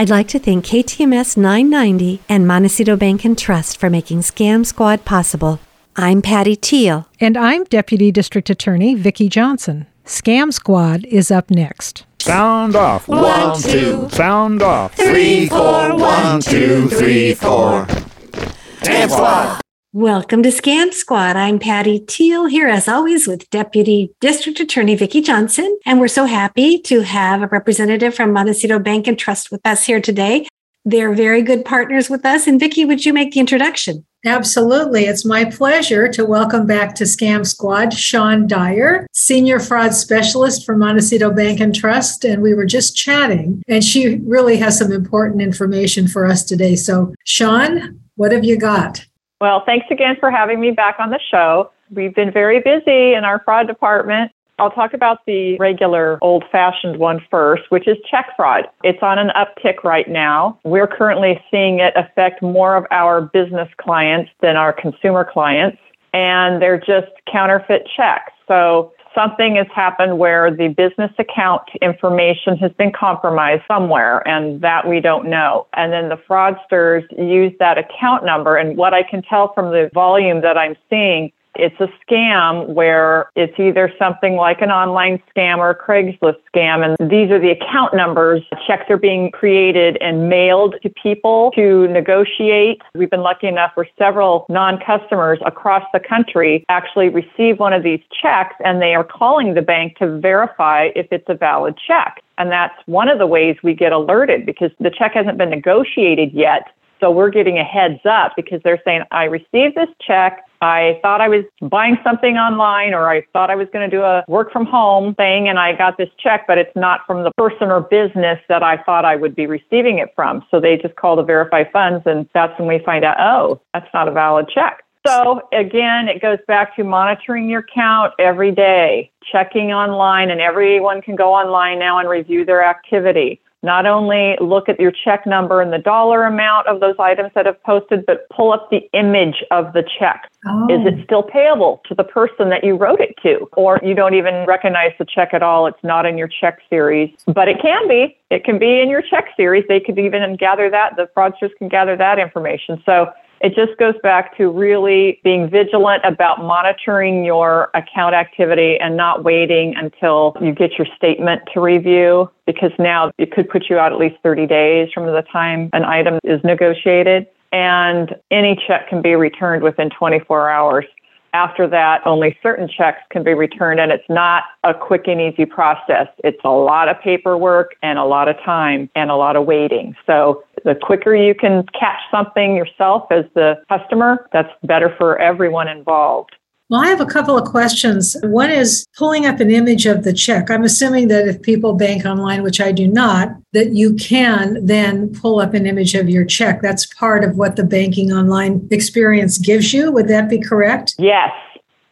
I'd like to thank KTMS 990 and Montecito Bank and Trust for making Scam Squad possible. I'm Patty Teal. And I'm Deputy District Attorney Vicki Johnson. Scam Squad is up next. Sound off. One, two. Sound off. Three, four. One, two, three, four. Scam Squad. Welcome to Scam Squad. I'm Patty Teal here as always with Deputy District Attorney Vicki Johnson. And we're so happy to have a representative from Montecito Bank and Trust with us here today. They're very good partners with us. And Vicki, would you make the introduction? Absolutely. It's my pleasure to welcome back to Scam Squad Shawn Dyer, Senior Fraud Specialist for Montecito Bank and Trust. And we were just chatting, and she really has some important information for us today. So, Shawn, what have you got? Well, thanks again for having me back on the show. We've been very busy in our fraud department. I'll talk about the regular old fashioned one first, which is check fraud. It's on an uptick right now. We're currently seeing it affect more of our business clients than our consumer clients, and they're just counterfeit checks. So something has happened where the business account information has been compromised somewhere and that we don't know. And then the fraudsters use that account number. And what I can tell from the volume that I'm seeing it's a scam where it's either something like an online scam or a Craigslist scam. And these are the account numbers. Checks are being created and mailed to people to negotiate. We've been lucky enough where several non customers across the country actually receive one of these checks and they are calling the bank to verify if it's a valid check. And that's one of the ways we get alerted because the check hasn't been negotiated yet. So we're getting a heads up because they're saying, I received this check. I thought I was buying something online or I thought I was going to do a work from home thing and I got this check, but it's not from the person or business that I thought I would be receiving it from. So they just call to verify funds and that's when we find out, oh, that's not a valid check. So again, it goes back to monitoring your account every day, checking online, and everyone can go online now and review their activity not only look at your check number and the dollar amount of those items that have posted, but pull up the image of the check. Oh. Is it oh. still payable to the person that you wrote it to? Or you don't even recognize the check at all. It's not in your check series, but it can be. It can be in your check series. They could even gather that. The fraudsters can gather that information. So it just goes back to really being vigilant about monitoring your account activity and not waiting until you get your statement to review because now it could put you out at least 30 days from the time an item is negotiated. And any check can be returned within 24 hours. After that, only certain checks can be returned, and it's not a quick and easy process. It's a lot of paperwork and a lot of time and a lot of waiting. So, the quicker you can catch something yourself as the customer, that's better for everyone involved. Well, I have a couple of questions. One is pulling up an image of the check. I'm assuming that if people bank online, which I do not, that you can then pull up an image of your check. That's part of what the banking online experience gives you. Would that be correct? Yes.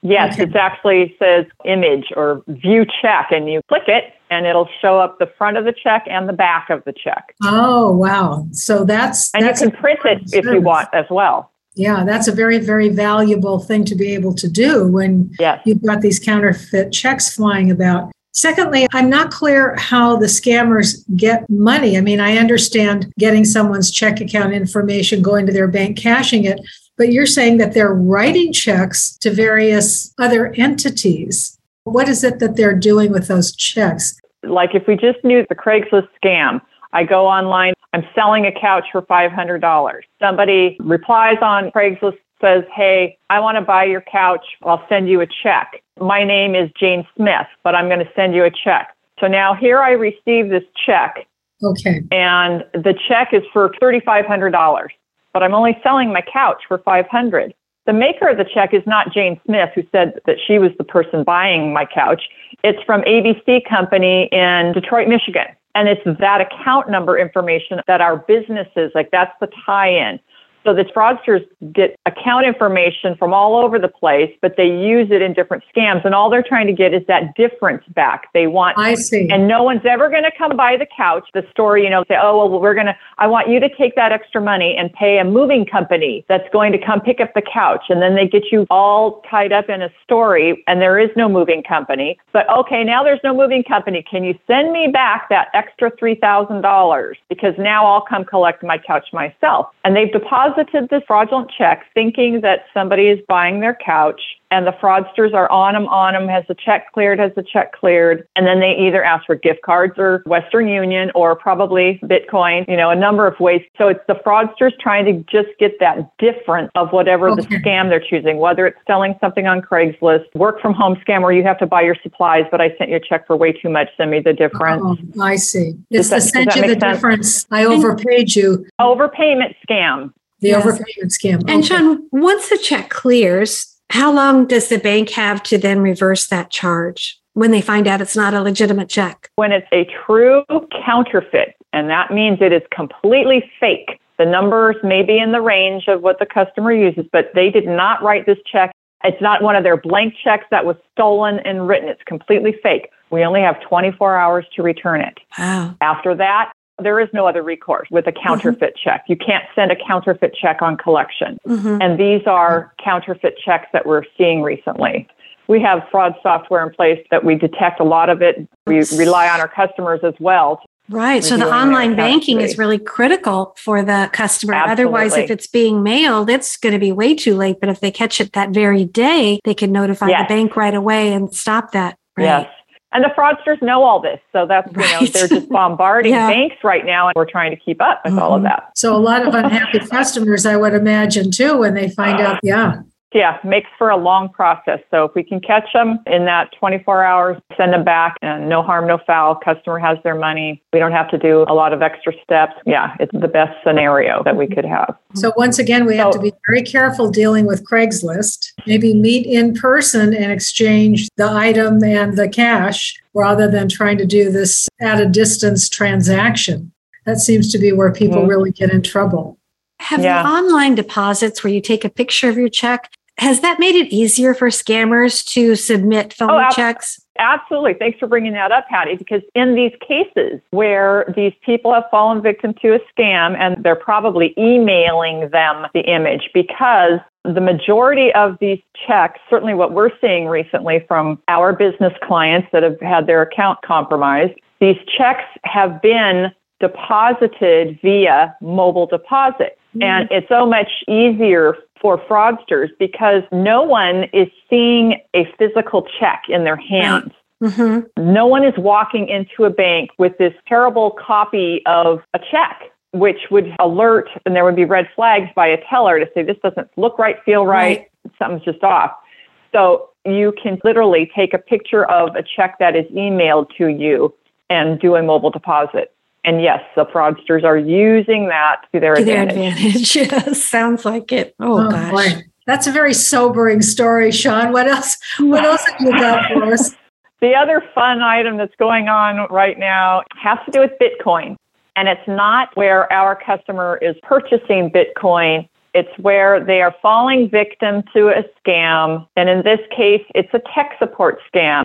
Yes, okay. it actually says image or view check, and you click it, and it'll show up the front of the check and the back of the check. Oh, wow. So that's. And that's you can print it if you want as well. Yeah, that's a very, very valuable thing to be able to do when yes. you've got these counterfeit checks flying about. Secondly, I'm not clear how the scammers get money. I mean, I understand getting someone's check account information, going to their bank, cashing it, but you're saying that they're writing checks to various other entities. What is it that they're doing with those checks? Like if we just knew the Craigslist scam, I go online, I'm selling a couch for $500. Somebody replies on Craigslist, says, Hey, I want to buy your couch. I'll send you a check. My name is Jane Smith, but I'm going to send you a check. So now here I receive this check. Okay. And the check is for $3,500, but I'm only selling my couch for 500 the maker of the check is not Jane Smith, who said that she was the person buying my couch. It's from ABC Company in Detroit, Michigan. And it's that account number information that our businesses, like that's the tie in. So the fraudsters get account information from all over the place, but they use it in different scams. And all they're trying to get is that difference back. They want, I see. and no one's ever going to come by the couch. The story, you know, say, oh, well, we're going to, I want you to take that extra money and pay a moving company that's going to come pick up the couch. And then they get you all tied up in a story and there is no moving company. But okay, now there's no moving company. Can you send me back that extra $3,000? Because now I'll come collect my couch myself. And they've deposited this fraudulent check thinking that somebody is buying their couch and the fraudsters are on them, on them. Has the check cleared? Has the check cleared? And then they either ask for gift cards or Western Union or probably Bitcoin, you know, a number of ways. So it's the fraudsters trying to just get that difference of whatever Okay. the scam they're choosing, whether it's selling something on Craigslist, work from home scam where you have to buy your supplies, but I sent you a check for way too much. Send me the difference. Oh, I see. It's the that- send you the sense? difference. I overpaid you, Overpayment scam. The Yes. overpayment scam. And Okay. Shawn, once the check clears, how long does the bank have to then reverse that charge when they find out it's not a legitimate check? when it's a true counterfeit, and that means it is completely fake. The numbers may be in the range of what the customer uses, but they did not write this check. It's not one of their blank checks that was stolen and written. It's completely fake. We only have 24 hours to return it. Wow. After that, there is no other recourse with a counterfeit check. You can't send a counterfeit check on collection. hmm And these are counterfeit checks that we're seeing recently. We have fraud software in place that we detect a lot of it. We rely on our customers as well. Right. So the online banking is really critical for the customer. Otherwise, if it's being mailed, it's going to be way too late. But if they catch it that very day, they can notify Yes. the bank right away and stop that. Right. Yes. And the fraudsters know all this. So that's, you know, they're just bombarding Yeah. banks right now and we're trying to keep up with all of Mhm. that. So a lot of unhappy customers, I would imagine too, when they find out, yeah. Yeah, makes for a long process. So if we can catch them in that 24 hours, send them back and no harm, no foul, customer has their money. We don't have to do a lot of extra steps. Yeah, it's the best scenario that we could have. So once again, we have to be very careful dealing with Craigslist. Maybe meet in person and exchange the item and the cash rather than trying to do this at a distance transaction. That seems to be where people Mhm. really get in trouble. Have Yeah. the online deposits where you take a picture of your check, has that made it easier for scammers to submit phony Oh, ab- checks? Absolutely. Thanks for bringing that up, Patty, because in these cases where these people have fallen victim to a scam and they're probably emailing them the image because the majority of these checks, certainly what we're seeing recently from our business clients that have had their account compromised, these checks have been deposited via mobile deposit. Mm-hmm. And it's so much easier for fraudsters because no one is seeing a physical check in their hands. hmm No one is walking into a bank with this terrible copy of a check, which would alert and there would be red flags by a teller to say, this doesn't look right, feel right, something's just off. So you can literally take a picture of a check that is emailed to you and do a mobile deposit. And yes, the fraudsters are using that to their To their advantage. advantage. sounds like it. Oh, oh, gosh. boy. That's a very sobering story, Shawn. What else? What else have you got for us? The other fun item that's going on right now has to do with Bitcoin. And it's not where our customer is purchasing Bitcoin. It's where they are falling victim to a scam. And in this case, it's a tech support scam.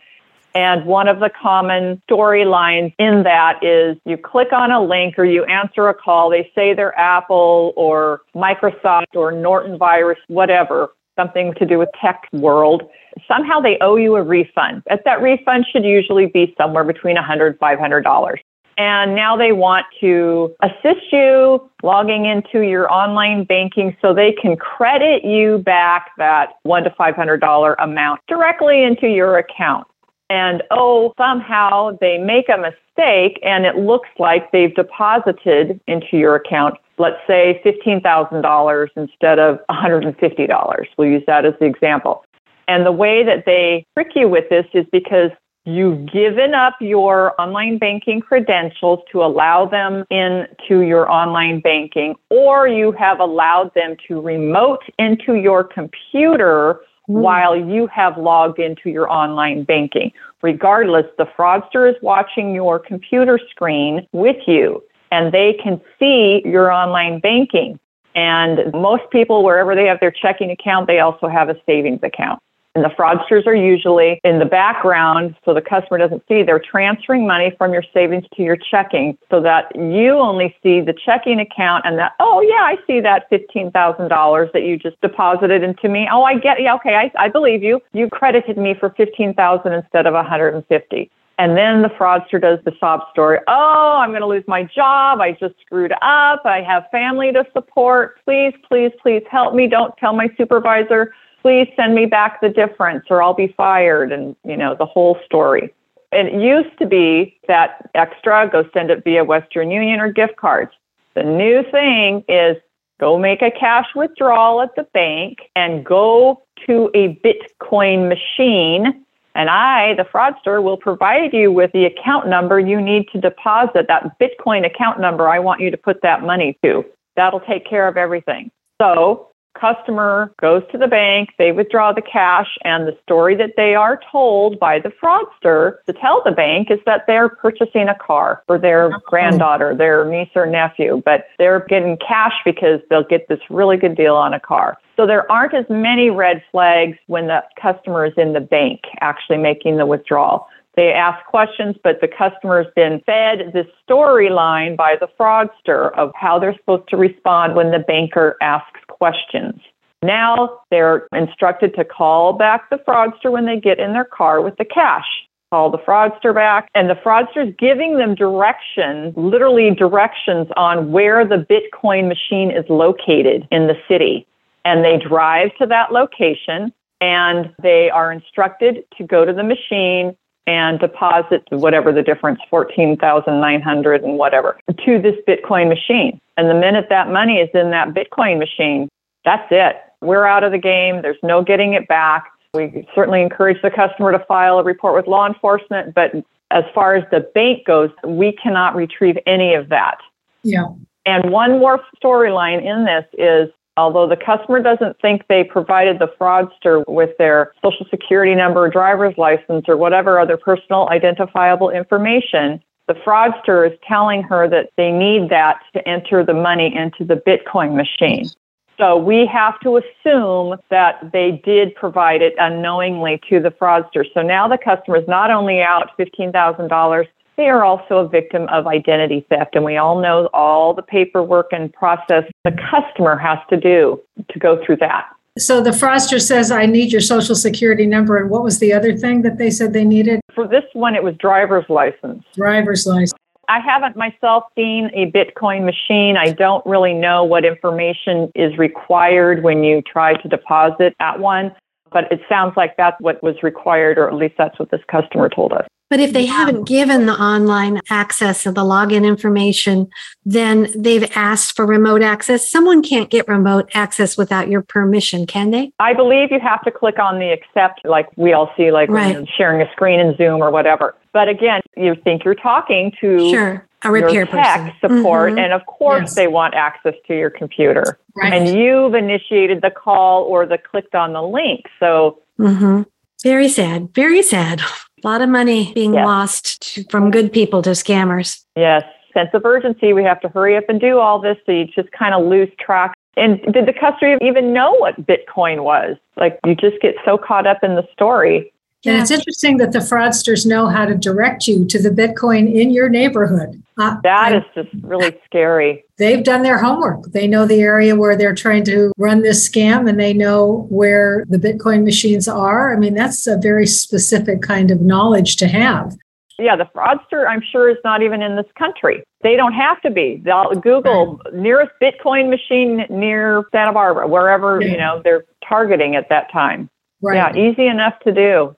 And one of the common storylines in that is you click on a link or you answer a call. They say they're Apple or Microsoft or Norton Virus, whatever, something to do with tech world. Somehow they owe you a refund. But that refund should usually be somewhere between $100 $500. And now they want to assist you logging into your online banking so they can credit you back that one to five hundred dollar amount directly into your account. And oh, somehow they make a mistake and it looks like they've deposited into your account, let's say $15,000 instead of $150. We'll use that as the example. And the way that they trick you with this is because you've given up your online banking credentials to allow them into your online banking, or you have allowed them to remote into your computer Mm-hmm. while you have logged into your online banking. Regardless, the fraudster is watching your computer screen with you and they can see your online banking. And most people, wherever they have their checking account, they also have a savings account. And the fraudsters are usually in the background so the customer doesn't see. They're transferring money from your savings to your checking so that you only see the checking account and that, oh, yeah, I see that $15,000 that you just deposited into me. Oh, I get, yeah, okay, I, I believe you. You credited me for 15000 instead of 150 and then the fraudster does the sob story. Oh, I'm going to lose my job. I just screwed up. I have family to support. Please, please, please help me. Don't tell my supervisor please send me back the difference or I'll be fired and you know the whole story. It used to be that extra go send it via Western Union or gift cards. The new thing is go make a cash withdrawal at the bank and go to a Bitcoin machine and I, the fraudster, will provide you with the account number you need to deposit that Bitcoin account number I want you to put that money to. That'll take care of everything. So customer goes to the bank, they withdraw the cash, and the story that they are told by the fraudster to tell the bank is that they're purchasing a car for their oh. granddaughter, their niece or nephew, but they're getting cash because they'll get this really good deal on a car. So there aren't as many red flags when the customer is in the bank actually making the withdrawal. They ask questions, but the customer's been fed this storyline by the fraudster of how they're supposed to respond when the banker asks questions. Now they're instructed to call back the fraudster when they get in their car with the cash. Call the fraudster back, and the fraudster's giving them directions, literally directions on where the Bitcoin machine is located in the city. And they drive to that location and they are instructed to go to the machine and deposit whatever the difference, 14,900 and whatever, to this Bitcoin machine. And the minute that money is in that Bitcoin machine, that's it. We're out of the game. There's no getting it back. We certainly encourage the customer to file a report with law enforcement, but as far as the bank goes, we cannot retrieve any of that. Yeah. And one more storyline in this is although the customer doesn't think they provided the fraudster with their social security number, driver's license, or whatever other personal identifiable information, the fraudster is telling her that they need that to enter the money into the Bitcoin machine. So we have to assume that they did provide it unknowingly to the fraudster. So now the customer is not only out $15,000, they are also a victim of identity theft. And we all know all the paperwork and process the customer has to do to go through that. So the fraudster says, I need your social security number. And what was the other thing that they said they needed? For this one, it was driver's license. Driver's license. I haven't myself seen a Bitcoin machine. I don't really know what information is required when you try to deposit at one, but it sounds like that's what was required, or at least that's what this customer told us. But if they haven't given the online access of the login information, then they've asked for remote access. Someone can't get remote access without your permission, can they? I believe you have to click on the accept, like we all see, like right. sharing a screen in Zoom or whatever. But again, you think you're talking to sure. a repair tech person. support, mm-hmm. and of course yes. they want access to your computer. Right. And you've initiated the call or the clicked on the link. So mm-hmm. very sad, very sad. A lot of money being yes. lost to, from good people to scammers. Yes. Sense of urgency. We have to hurry up and do all this. So you just kind of lose track. And did the customer even know what Bitcoin was? Like you just get so caught up in the story and it's interesting that the fraudsters know how to direct you to the Bitcoin in your neighborhood. Uh, that is just really scary. They've done their homework. They know the area where they're trying to run this scam and they know where the Bitcoin machines are. I mean, that's a very specific kind of knowledge to have. Yeah, the fraudster, I'm sure, is not even in this country. They don't have to be. They'll Google right. nearest Bitcoin machine near Santa Barbara, wherever yeah. you know they're targeting at that time. Right. Yeah, easy enough to do.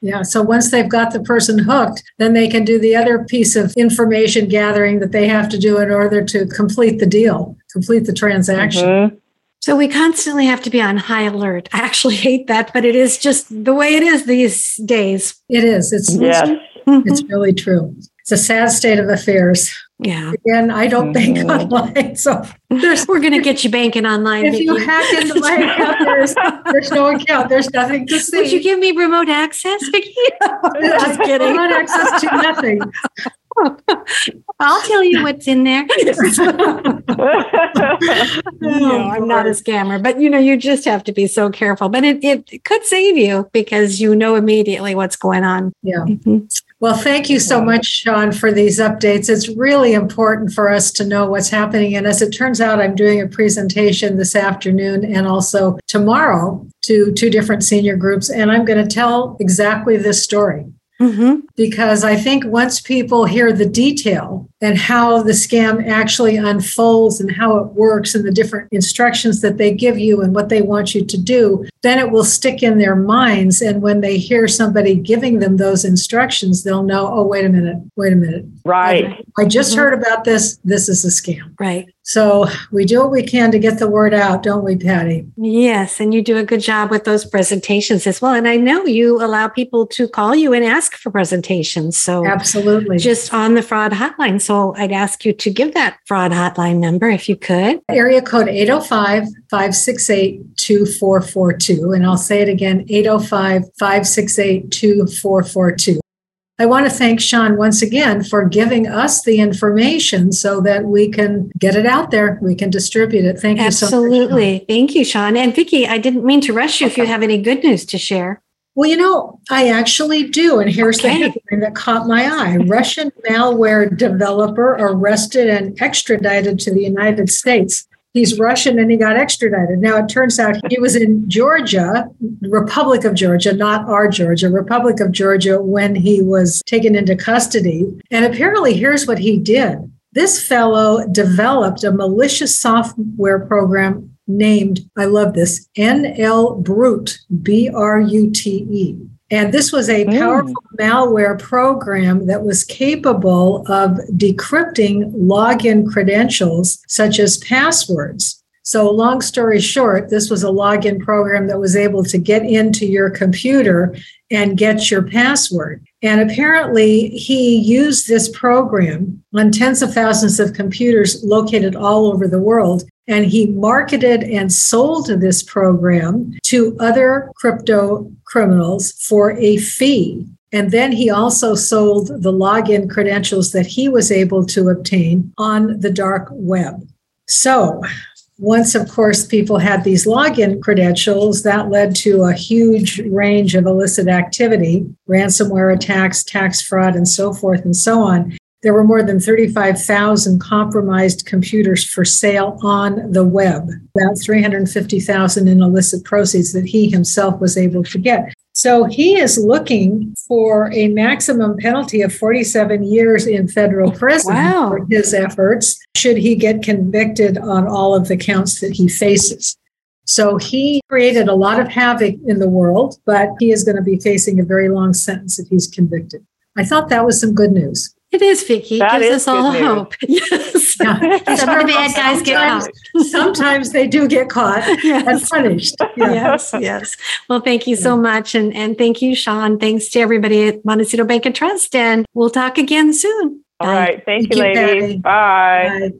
Yeah. So once they've got the person hooked, then they can do the other piece of information gathering that they have to do in order to complete the deal, complete the transaction. Mm-hmm. So we constantly have to be on high alert. I actually hate that, but it is just the way it is these days. It is. It's yes. it's really true. It's a sad state of affairs. Yeah. Again, I don't bank mm-hmm. online. So we're going to get you banking online. If you hack into my account, there's, there's no account. There's nothing to see. Would you give me remote access, Vicki? Just kidding. Remote access to nothing. I'll tell you what's in there. no, I'm not a scammer, but you know, you just have to be so careful. But it, it could save you because you know immediately what's going on. Yeah. Mm-hmm. Well, thank you so much, Shawn, for these updates. It's really important for us to know what's happening. And as it turns out, I'm doing a presentation this afternoon and also tomorrow to two different senior groups. And I'm going to tell exactly this story. Mm-hmm. Because I think once people hear the detail and how the scam actually unfolds and how it works and the different instructions that they give you and what they want you to do, then it will stick in their minds. And when they hear somebody giving them those instructions, they'll know, oh, wait a minute, wait a minute. Right. I, I just mm-hmm. heard about this. This is a scam. Right. So we do what we can to get the word out, don't we, Patty? Yes. And you do a good job with those presentations as well. And I know you allow people to call you and ask for presentations. So absolutely. Just on the fraud hotline. So I'd ask you to give that fraud hotline number if you could. Area code 805 568 2442. And I'll say it again 805 568 2442. I want to thank Shawn once again for giving us the information so that we can get it out there. We can distribute it. Thank you so much. Absolutely. Thank you, Shawn. And Vicki, I didn't mean to rush you if you have any good news to share. Well, you know, I actually do. And here's okay. the headline that caught my eye Russian malware developer arrested and extradited to the United States he's Russian and he got extradited. Now it turns out he was in Georgia, Republic of Georgia, not our Georgia, Republic of Georgia, when he was taken into custody. And apparently, here's what he did. This fellow developed a malicious software program named, I love this, NL Brute, B R U T E. And this was a mm. powerful mm. malware program that was capable of decrypting login credentials such as passwords. So, long story short, this was a login program that was able to get into your computer and get your password. And apparently, he used this program on tens of thousands of computers located all over the world. And he marketed and sold this program to other crypto criminals for a fee. And then he also sold the login credentials that he was able to obtain on the dark web. So, once, of course, people had these login credentials, that led to a huge range of illicit activity, ransomware attacks, tax fraud, and so forth and so on. There were more than 35,000 compromised computers for sale on the web, about 350,000 in illicit proceeds that he himself was able to get. So he is looking for a maximum penalty of 47 years in federal prison wow. for his efforts, should he get convicted on all of the counts that he faces. So he created a lot of havoc in the world, but he is going to be facing a very long sentence if he's convicted. I thought that was some good news. It is, Vicki. That Gives us all news. hope. Yes. Yeah. Some of the bad guys get caught. Sometimes they do get caught yes. and punished. Yeah. Yes, yes. Well, thank you so much. And, and thank you, Shawn. Thanks to everybody at Montecito Bank and Trust. And we'll talk again soon. All Bye. right. Thank, thank you, ladies. Bye. Bye.